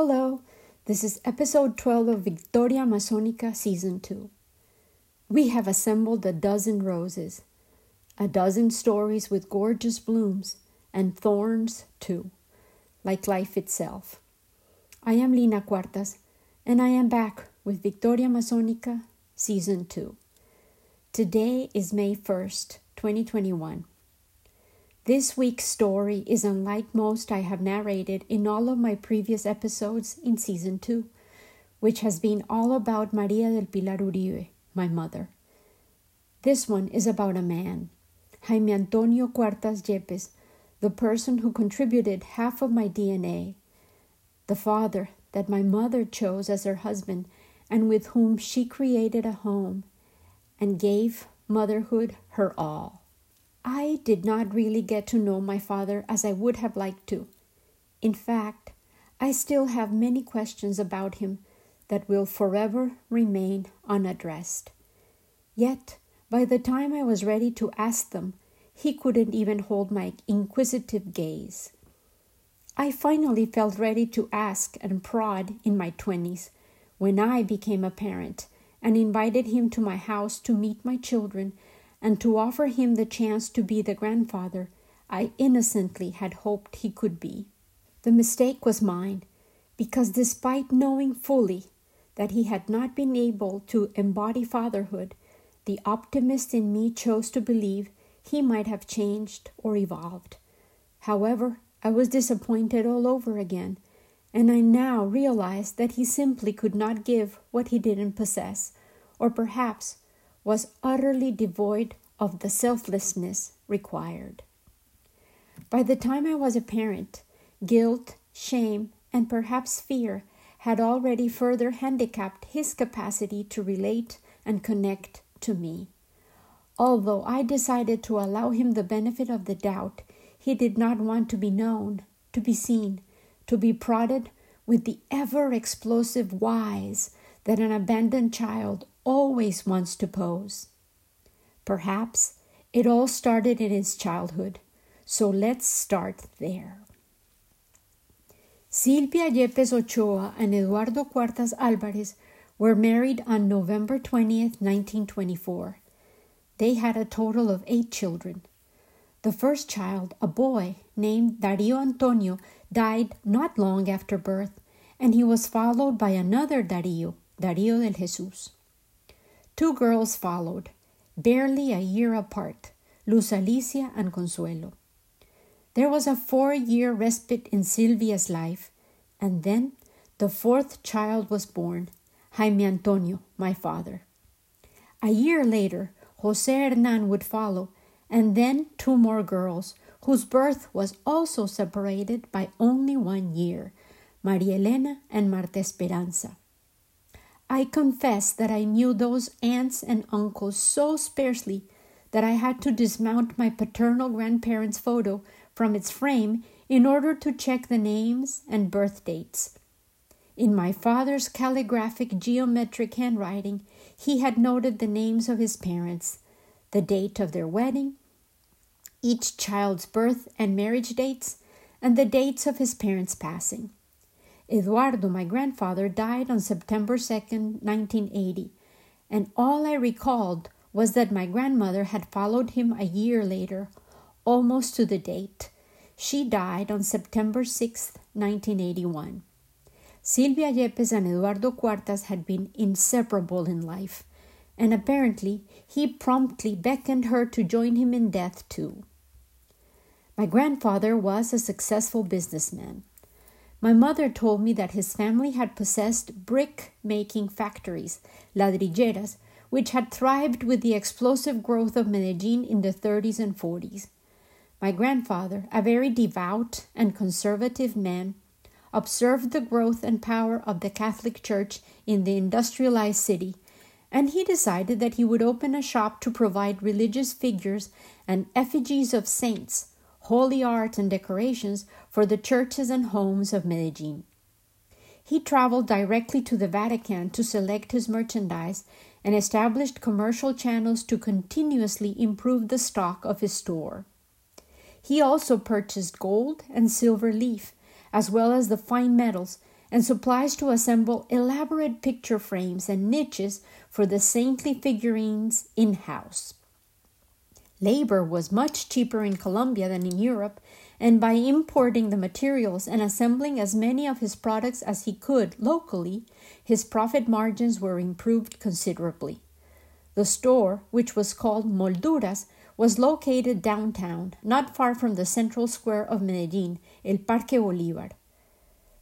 Hello, this is episode 12 of Victoria Masonica Season 2. We have assembled a dozen roses, a dozen stories with gorgeous blooms, and thorns too, like life itself. I am Lina Cuartas, and I am back with Victoria Masonica Season 2. Today is May 1st, 2021. This week's story is unlike most I have narrated in all of my previous episodes in season 2, which has been all about Maria del Pilar Uribe, my mother. This one is about a man, Jaime Antonio Cuartas Yepes, the person who contributed half of my DNA, the father that my mother chose as her husband and with whom she created a home and gave motherhood her all. I did not really get to know my father as I would have liked to. In fact, I still have many questions about him that will forever remain unaddressed. Yet, by the time I was ready to ask them, he couldn't even hold my inquisitive gaze. I finally felt ready to ask and prod in my twenties when I became a parent and invited him to my house to meet my children and to offer him the chance to be the grandfather I innocently had hoped he could be. The mistake was mine, because despite knowing fully that he had not been able to embody fatherhood, the optimist in me chose to believe he might have changed or evolved. However, I was disappointed all over again, and I now realized that he simply could not give what he didn't possess, or perhaps was utterly devoid of the selflessness required. By the time I was a parent, guilt, shame, and perhaps fear had already further handicapped his capacity to relate and connect to me. Although I decided to allow him the benefit of the doubt, he did not want to be known, to be seen, to be prodded with the ever explosive whys that an abandoned child always wants to pose. Perhaps it all started in his childhood, so let's start there. Silvia Yepes Ochoa and Eduardo Cuartas Alvarez were married on November 20th, 1924. They had a total of eight children. The first child, a boy named Dario Antonio, died not long after birth, and he was followed by another Dario, Dario del Jesus. Two girls followed, barely a year apart, Luz Alicia and Consuelo. There was a four year respite in Silvia's life, and then the fourth child was born, Jaime Antonio, my father. A year later, Jose Hernan would follow, and then two more girls, whose birth was also separated by only one year, Maria Elena and Marta Esperanza. I confess that I knew those aunts and uncles so sparsely that I had to dismount my paternal grandparents' photo from its frame in order to check the names and birth dates. In my father's calligraphic geometric handwriting, he had noted the names of his parents, the date of their wedding, each child's birth and marriage dates, and the dates of his parents' passing. Eduardo, my grandfather, died on September 2nd, 1980, and all I recalled was that my grandmother had followed him a year later, almost to the date. She died on September 6, 1981. Silvia Yepes and Eduardo Cuartas had been inseparable in life, and apparently he promptly beckoned her to join him in death too. My grandfather was a successful businessman. My mother told me that his family had possessed brick making factories, ladrilleras, which had thrived with the explosive growth of Medellin in the 30s and 40s. My grandfather, a very devout and conservative man, observed the growth and power of the Catholic Church in the industrialized city, and he decided that he would open a shop to provide religious figures and effigies of saints holy art and decorations for the churches and homes of Medellin. He traveled directly to the Vatican to select his merchandise and established commercial channels to continuously improve the stock of his store. He also purchased gold and silver leaf, as well as the fine metals, and supplies to assemble elaborate picture frames and niches for the saintly figurines in house. Labor was much cheaper in Colombia than in Europe, and by importing the materials and assembling as many of his products as he could locally, his profit margins were improved considerably. The store, which was called Molduras, was located downtown, not far from the central square of Medellin, El Parque Bolivar.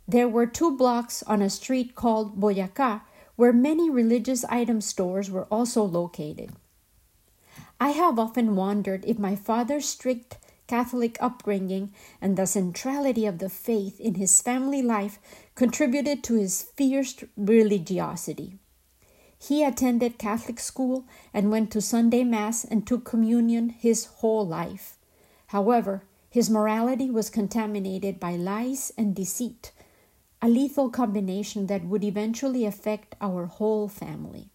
There were two blocks on a street called Boyacá, where many religious item stores were also located. I have often wondered if my father's strict Catholic upbringing and the centrality of the faith in his family life contributed to his fierce religiosity. He attended Catholic school and went to Sunday Mass and took communion his whole life. However, his morality was contaminated by lies and deceit, a lethal combination that would eventually affect our whole family.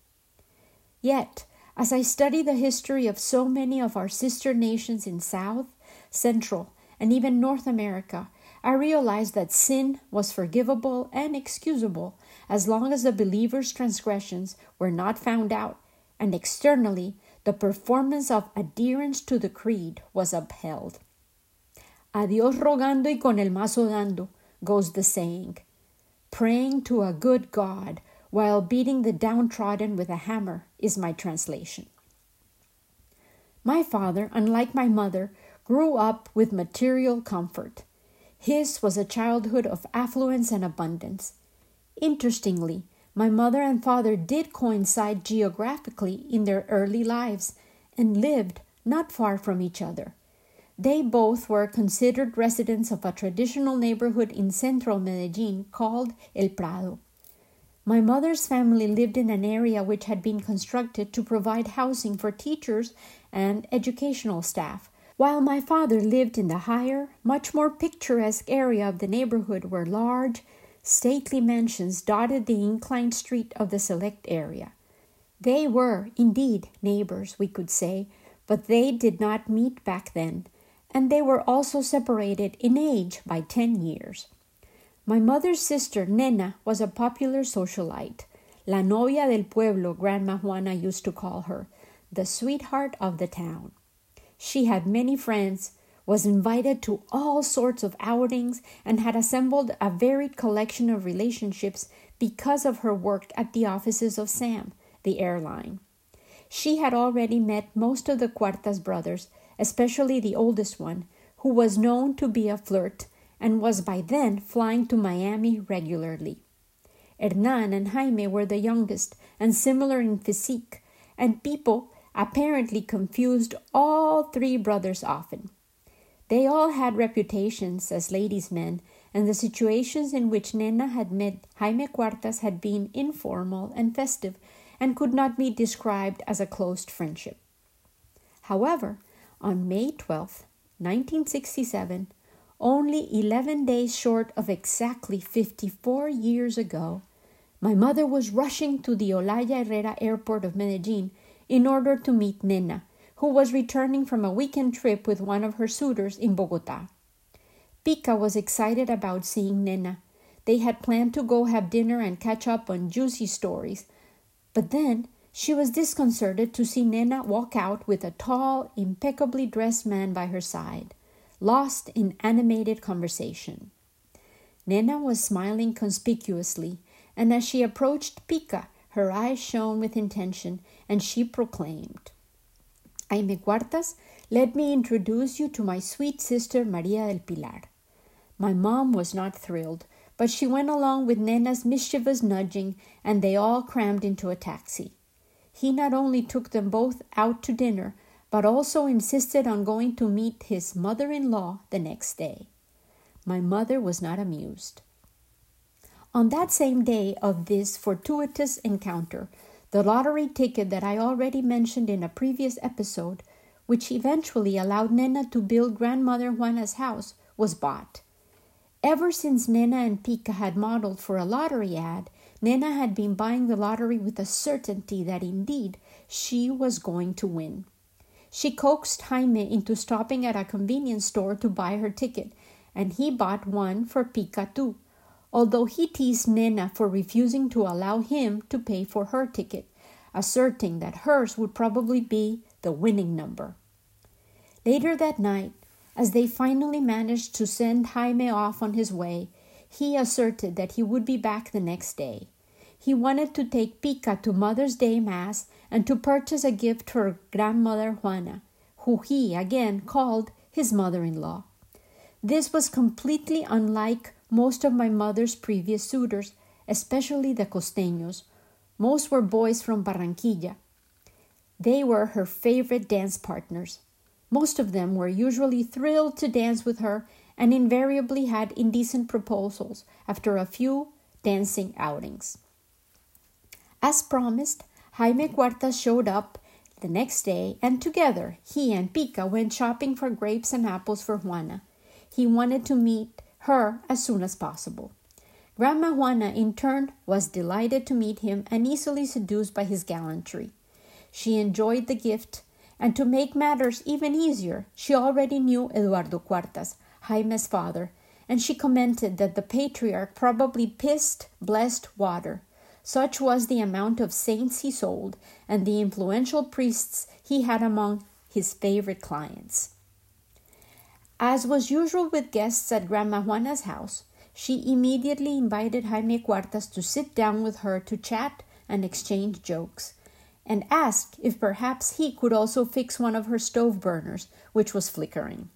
Yet, as I study the history of so many of our sister nations in South, Central, and even North America, I realize that sin was forgivable and excusable as long as the believer's transgressions were not found out, and externally the performance of adherence to the creed was upheld. A Dios rogando y con el mazo dando goes the saying. Praying to a good God while beating the downtrodden with a hammer is my translation. My father, unlike my mother, grew up with material comfort. His was a childhood of affluence and abundance. Interestingly, my mother and father did coincide geographically in their early lives and lived not far from each other. They both were considered residents of a traditional neighborhood in central Medellin called El Prado. My mother's family lived in an area which had been constructed to provide housing for teachers and educational staff, while my father lived in the higher, much more picturesque area of the neighborhood where large, stately mansions dotted the inclined street of the select area. They were, indeed, neighbors, we could say, but they did not meet back then, and they were also separated in age by ten years. My mother's sister, Nena, was a popular socialite. La novia del pueblo, Grandma Juana used to call her, the sweetheart of the town. She had many friends, was invited to all sorts of outings, and had assembled a varied collection of relationships because of her work at the offices of SAM, the airline. She had already met most of the Cuartas brothers, especially the oldest one, who was known to be a flirt and was by then flying to Miami regularly. Hernan and Jaime were the youngest and similar in physique, and people apparently confused all three brothers often. They all had reputations as ladies' men, and the situations in which Nena had met Jaime Cuartas had been informal and festive and could not be described as a close friendship. However, on May 12, 1967, only 11 days short of exactly 54 years ago, my mother was rushing to the Olaya Herrera airport of Medellin in order to meet Nena, who was returning from a weekend trip with one of her suitors in Bogota. Pica was excited about seeing Nena. They had planned to go have dinner and catch up on juicy stories. But then she was disconcerted to see Nena walk out with a tall, impeccably dressed man by her side, lost in animated conversation. Nena was smiling conspicuously, and as she approached Pica, her eyes shone with intention, and she proclaimed, Jaime Cuartas, let me introduce you to my sweet sister Maria del Pilar. My mom was not thrilled, but she went along with Nena's mischievous nudging, and they all crammed into a taxi. He not only took them both out to dinner, but also insisted on going to meet his mother in law the next day. My mother was not amused. On that same day of this fortuitous encounter, the lottery ticket that I already mentioned in a previous episode, which eventually allowed Nena to build grandmother Juana's house, was bought. Ever since Nena and Pica had modeled for a lottery ad, Nena had been buying the lottery with a certainty that indeed she was going to win. She coaxed Jaime into stopping at a convenience store to buy her ticket, and he bought one for Pica too although he teased Nena for refusing to allow him to pay for her ticket, asserting that hers would probably be the winning number. Later that night, as they finally managed to send Jaime off on his way, he asserted that he would be back the next day. He wanted to take Pica to Mother's Day Mass and to purchase a gift for grandmother Juana, who he again called his mother in law. This was completely unlike most of my mother's previous suitors, especially the costeños. Most were boys from Barranquilla. They were her favorite dance partners. Most of them were usually thrilled to dance with her and invariably had indecent proposals after a few dancing outings. As promised, Jaime Cuartas showed up the next day, and together he and Pica went shopping for grapes and apples for Juana. He wanted to meet her as soon as possible. Grandma Juana, in turn, was delighted to meet him and easily seduced by his gallantry. She enjoyed the gift, and to make matters even easier, she already knew Eduardo Cuartas, Jaime's father, and she commented that the patriarch probably pissed blessed water. Such was the amount of saints he sold and the influential priests he had among his favorite clients. As was usual with guests at Grandma Juana's house, she immediately invited Jaime Cuartas to sit down with her to chat and exchange jokes, and asked if perhaps he could also fix one of her stove burners, which was flickering.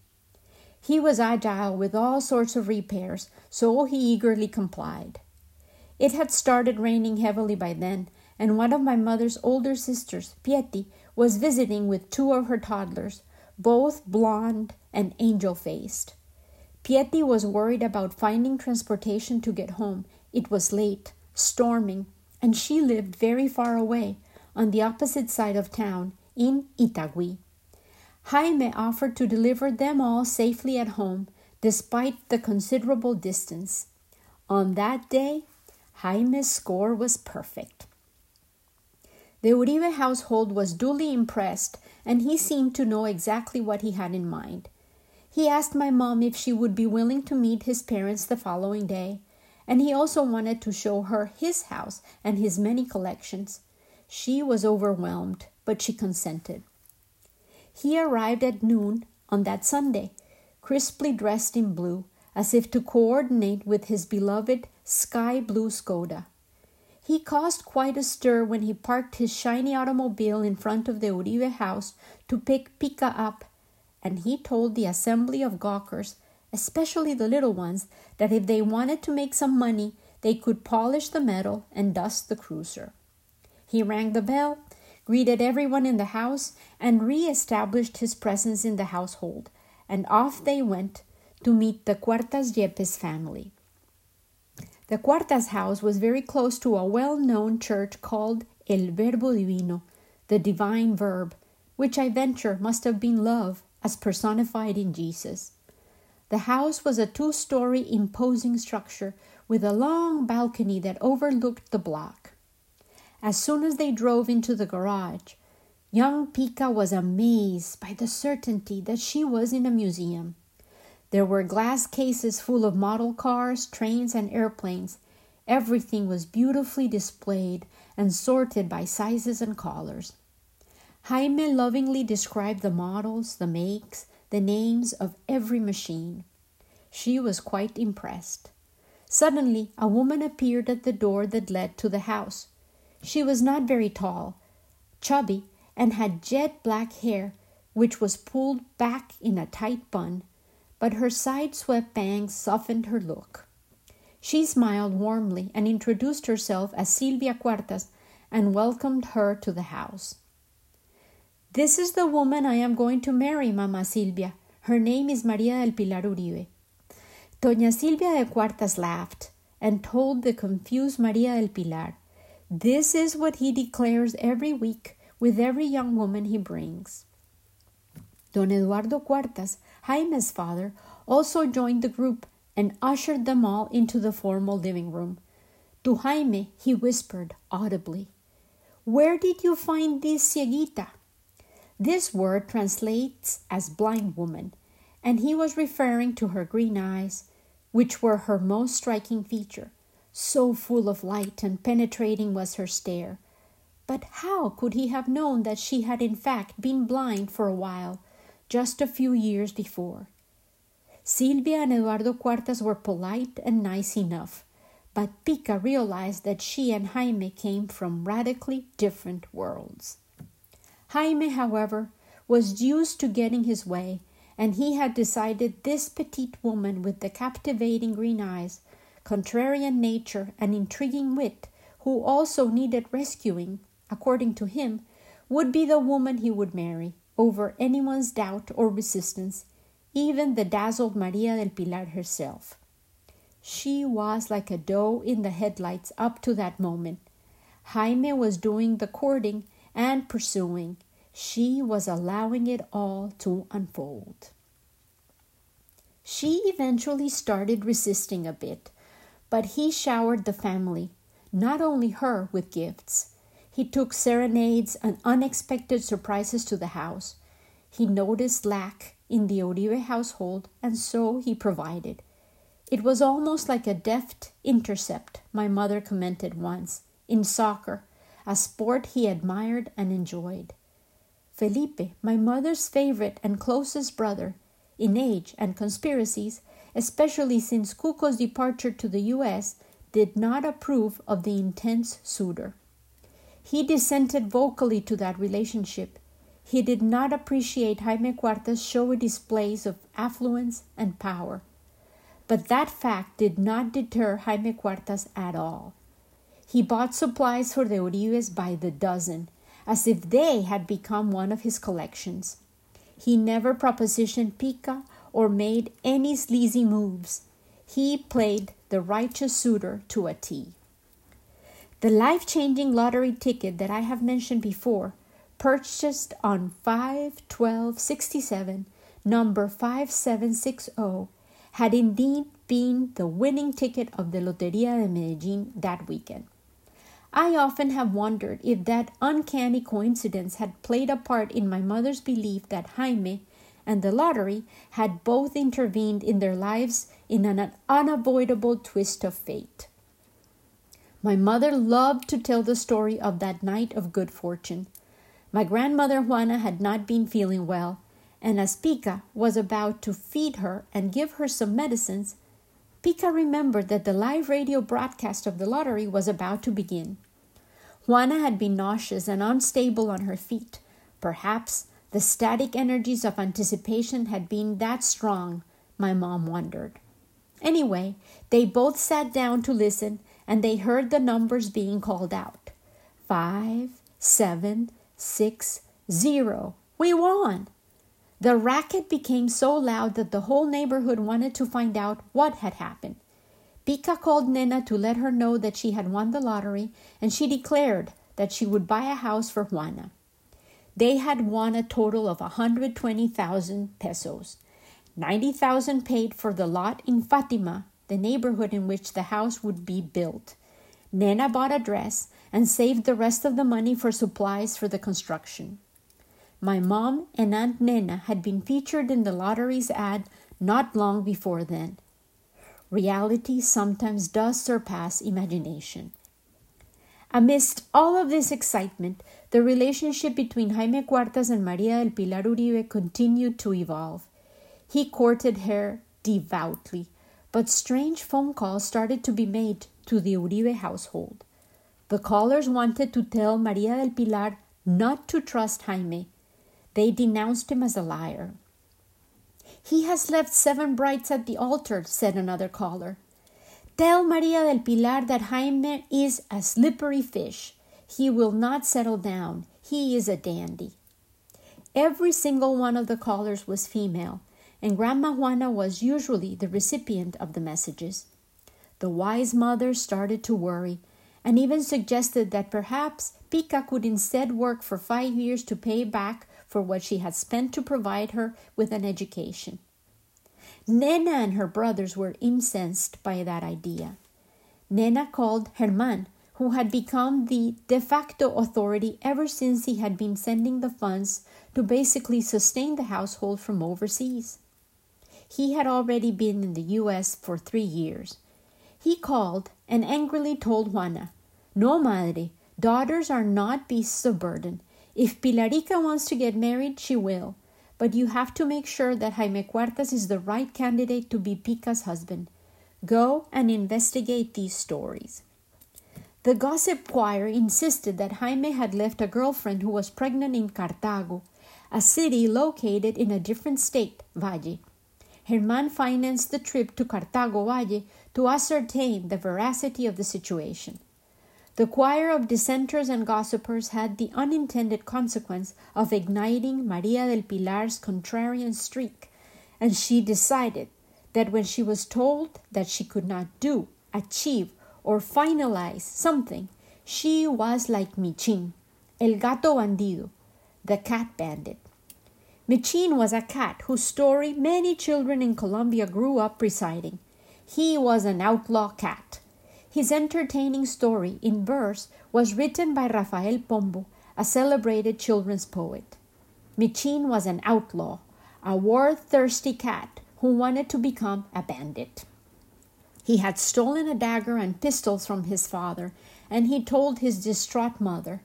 He was agile with all sorts of repairs, so he eagerly complied. It had started raining heavily by then, and one of my mother's older sisters, Pieti, was visiting with two of her toddlers, both blonde and angel faced. Pieti was worried about finding transportation to get home. It was late, storming, and she lived very far away, on the opposite side of town, in Itagüí. Jaime offered to deliver them all safely at home, despite the considerable distance. On that day, Jaime's score was perfect. The Uribe household was duly impressed, and he seemed to know exactly what he had in mind. He asked my mom if she would be willing to meet his parents the following day, and he also wanted to show her his house and his many collections. She was overwhelmed, but she consented. He arrived at noon on that Sunday, crisply dressed in blue, as if to coordinate with his beloved sky blue Skoda. He caused quite a stir when he parked his shiny automobile in front of the Uribe house to pick Pica up, and he told the assembly of gawkers, especially the little ones, that if they wanted to make some money, they could polish the metal and dust the cruiser. He rang the bell greeted everyone in the house, and re established his presence in the household, and off they went to meet the Cuartas Yepes family. The Cuartas house was very close to a well known church called El Verbo Divino, the divine verb, which I venture must have been love as personified in Jesus. The house was a two story imposing structure with a long balcony that overlooked the block. As soon as they drove into the garage, young Pica was amazed by the certainty that she was in a museum. There were glass cases full of model cars, trains, and airplanes. Everything was beautifully displayed and sorted by sizes and colors. Jaime lovingly described the models, the makes, the names of every machine. She was quite impressed. Suddenly, a woman appeared at the door that led to the house. She was not very tall, chubby, and had jet black hair, which was pulled back in a tight bun, but her side swept bangs softened her look. She smiled warmly and introduced herself as Silvia Cuartas and welcomed her to the house. This is the woman I am going to marry, Mama Silvia. Her name is Maria del Pilar Uribe. Doña Silvia de Cuartas laughed and told the confused Maria del Pilar this is what he declares every week with every young woman he brings. Don Eduardo Cuartas, Jaime's father, also joined the group and ushered them all into the formal living room. To Jaime, he whispered audibly, Where did you find this cieguita? This word translates as blind woman, and he was referring to her green eyes, which were her most striking feature. So full of light and penetrating was her stare. But how could he have known that she had in fact been blind for a while, just a few years before? Silvia and Eduardo Cuartas were polite and nice enough, but Pica realized that she and Jaime came from radically different worlds. Jaime, however, was used to getting his way, and he had decided this petite woman with the captivating green eyes, contrarian nature, and intriguing wit, who also needed rescuing, according to him, would be the woman he would marry, over anyone's doubt or resistance, even the dazzled Maria del Pilar herself. She was like a doe in the headlights up to that moment. Jaime was doing the courting and pursuing. She was allowing it all to unfold. She eventually started resisting a bit, but he showered the family, not only her, with gifts. He took serenades and unexpected surprises to the house. He noticed lack in the Uribe household, and so he provided. It was almost like a deft intercept, my mother commented once, in soccer, a sport he admired and enjoyed. Felipe, my mother's favorite and closest brother, in age and conspiracies, especially since Cuco's departure to the U.S., did not approve of the intense suitor. He dissented vocally to that relationship. He did not appreciate Jaime Cuartas' showy displays of affluence and power. But that fact did not deter Jaime Cuartas at all. He bought supplies for the Uribes by the dozen, as if they had become one of his collections. He never propositioned pica or made any sleazy moves. He played the righteous suitor to a T. The life changing lottery ticket that I have mentioned before, purchased on 5 12 67, number 5760, had indeed been the winning ticket of the Loteria de Medellin that weekend. I often have wondered if that uncanny coincidence had played a part in my mother's belief that Jaime and the lottery had both intervened in their lives in an unavoidable twist of fate. My mother loved to tell the story of that night of good fortune. My grandmother Juana had not been feeling well, and as Pica was about to feed her and give her some medicines, Pica remembered that the live radio broadcast of the lottery was about to begin. Juana had been nauseous and unstable on her feet. Perhaps the static energies of anticipation had been that strong, my mom wondered. Anyway, they both sat down to listen and they heard the numbers being called out. Five, seven, six, zero. We won! The racket became so loud that the whole neighborhood wanted to find out what had happened. Pica called Nena to let her know that she had won the lottery, and she declared that she would buy a house for Juana. They had won a total of 120,000 pesos. 90,000 paid for the lot in Fatima, the neighborhood in which the house would be built. Nena bought a dress and saved the rest of the money for supplies for the construction. My mom and Aunt Nena had been featured in the lottery's ad not long before then. Reality sometimes does surpass imagination. Amidst all of this excitement, the relationship between Jaime Cuartas and Maria del Pilar Uribe continued to evolve. He courted her devoutly, but strange phone calls started to be made to the Uribe household. The callers wanted to tell Maria del Pilar not to trust Jaime they denounced him as a liar. He has left seven brides at the altar, said another caller. Tell Maria del Pilar that Jaime is a slippery fish. He will not settle down. He is a dandy. Every single one of the callers was female, and Grandma Juana was usually the recipient of the messages. The wise mother started to worry and even suggested that perhaps Pica could instead work for five years to pay back for what she had spent to provide her with an education. Nena and her brothers were incensed by that idea. Nena called Herman, who had become the de facto authority ever since he had been sending the funds to basically sustain the household from overseas. He had already been in the U.S. for three years. He called and angrily told Juana, No, madre, daughters are not beasts of burden. If Pilarica wants to get married, she will. But you have to make sure that Jaime Cuartas is the right candidate to be Pica's husband. Go and investigate these stories. The gossip choir insisted that Jaime had left a girlfriend who was pregnant in Cartago, a city located in a different state, Valle. Herman financed the trip to Cartago Valle to ascertain the veracity of the situation. The choir of dissenters and gossipers had the unintended consequence of igniting Maria del Pilar's contrarian streak, and she decided that when she was told that she could not do, achieve, or finalize something, she was like Michin, el gato bandido, the cat bandit. Michin was a cat whose story many children in Colombia grew up reciting. He was an outlaw cat his entertaining story in verse was written by Rafael Pombo, a celebrated children's poet. Michin was an outlaw, a war thirsty cat who wanted to become a bandit. He had stolen a dagger and pistols from his father, and he told his distraught mother,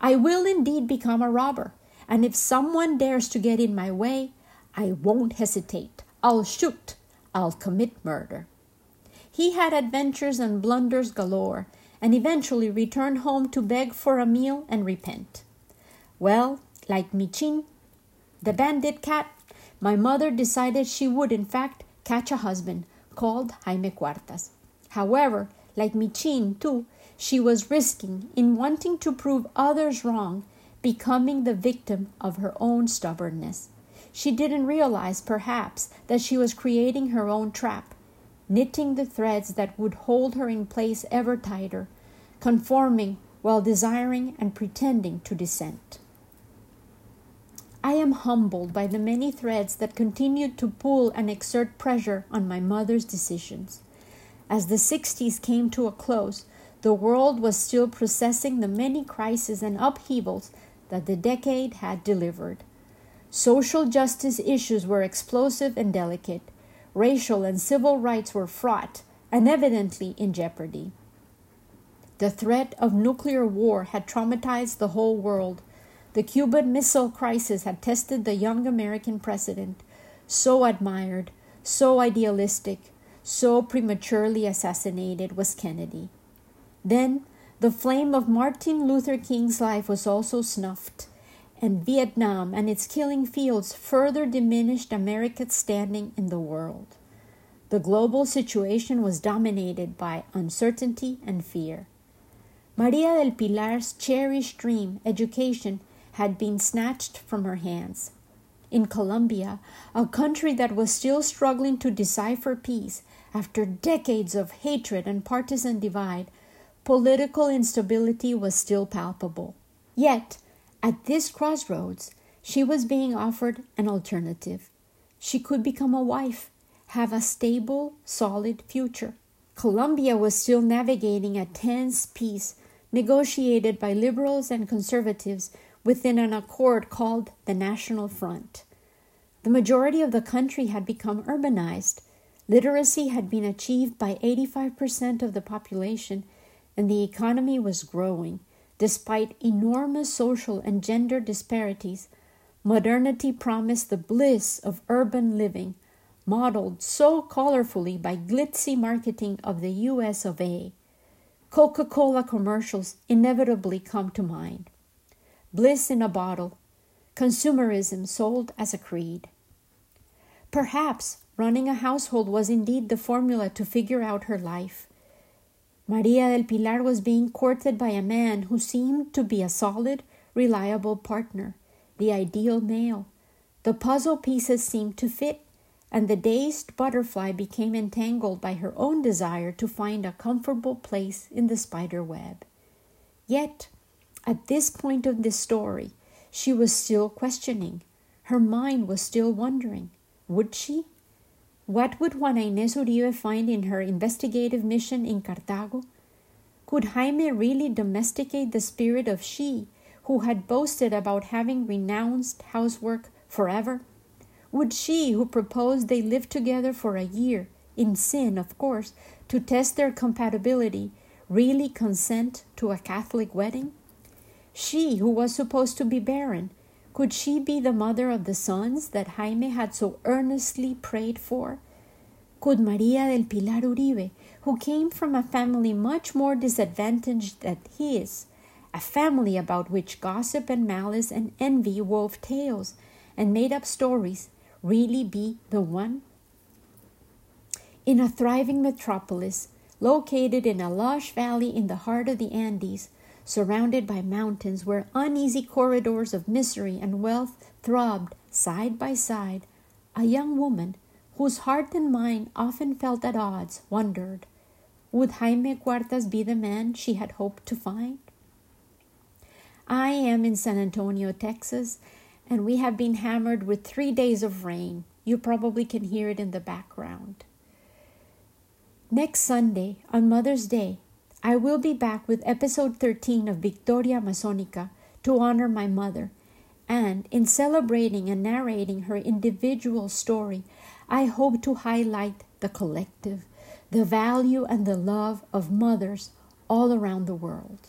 I will indeed become a robber, and if someone dares to get in my way, I won't hesitate. I'll shoot. I'll commit murder. He had adventures and blunders galore, and eventually returned home to beg for a meal and repent. Well, like Michin, the bandit cat, my mother decided she would, in fact, catch a husband called Jaime Cuartas. However, like Michin, too, she was risking, in wanting to prove others wrong, becoming the victim of her own stubbornness. She didn't realize, perhaps, that she was creating her own trap knitting the threads that would hold her in place ever tighter, conforming while desiring and pretending to dissent. I am humbled by the many threads that continued to pull and exert pressure on my mother's decisions. As the 60s came to a close, the world was still processing the many crises and upheavals that the decade had delivered. Social justice issues were explosive and delicate racial and civil rights were fraught and evidently in jeopardy. The threat of nuclear war had traumatized the whole world. The Cuban Missile Crisis had tested the young American president, so admired, so idealistic, so prematurely assassinated was Kennedy. Then the flame of Martin Luther King's life was also snuffed and Vietnam and its killing fields further diminished America's standing in the world. The global situation was dominated by uncertainty and fear. Maria del Pilar's cherished dream, education, had been snatched from her hands. In Colombia, a country that was still struggling to decipher peace after decades of hatred and partisan divide, political instability was still palpable. Yet, at this crossroads, she was being offered an alternative. She could become a wife, have a stable, solid future. Colombia was still navigating a tense peace negotiated by liberals and conservatives within an accord called the National Front. The majority of the country had become urbanized. Literacy had been achieved by 85% of the population, and the economy was growing. Despite enormous social and gender disparities, modernity promised the bliss of urban living, modeled so colorfully by glitzy marketing of the US of A. Coca Cola commercials inevitably come to mind. Bliss in a bottle, consumerism sold as a creed. Perhaps running a household was indeed the formula to figure out her life. Maria del Pilar was being courted by a man who seemed to be a solid, reliable partner, the ideal male. The puzzle pieces seemed to fit, and the dazed butterfly became entangled by her own desire to find a comfortable place in the spider web. Yet, at this point of the story, she was still questioning. Her mind was still wondering would she? What would Juana Inés Uribe find in her investigative mission in Cartago? Could Jaime really domesticate the spirit of she who had boasted about having renounced housework forever? Would she, who proposed they live together for a year, in sin, of course, to test their compatibility, really consent to a Catholic wedding? She, who was supposed to be barren, could she be the mother of the sons that Jaime had so earnestly prayed for? Could Maria del Pilar Uribe, who came from a family much more disadvantaged than his, a family about which gossip and malice and envy wove tales and made up stories, really be the one? In a thriving metropolis, located in a lush valley in the heart of the Andes, surrounded by mountains where uneasy corridors of misery and wealth throbbed side by side, a young woman, whose heart and mind often felt at odds, wondered would Jaime Cuartas be the man she had hoped to find? I am in San Antonio, Texas, and we have been hammered with three days of rain. You probably can hear it in the background. Next Sunday, on Mother's Day, I will be back with episode 13 of Victoria Masonica to honor my mother. And in celebrating and narrating her individual story, I hope to highlight the collective, the value and the love of mothers all around the world.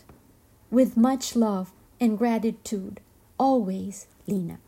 With much love and gratitude, always, Lina.